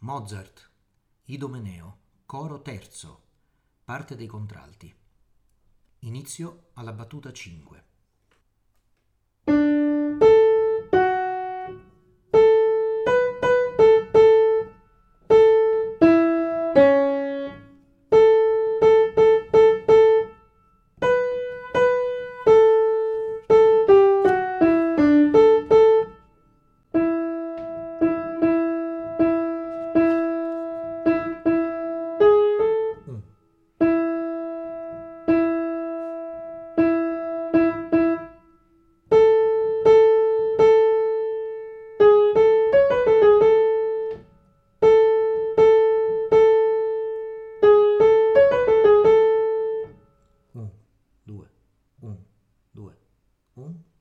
Mozart, Idomeneo, coro terzo, parte dei contralti. Inizio alla battuta 5. un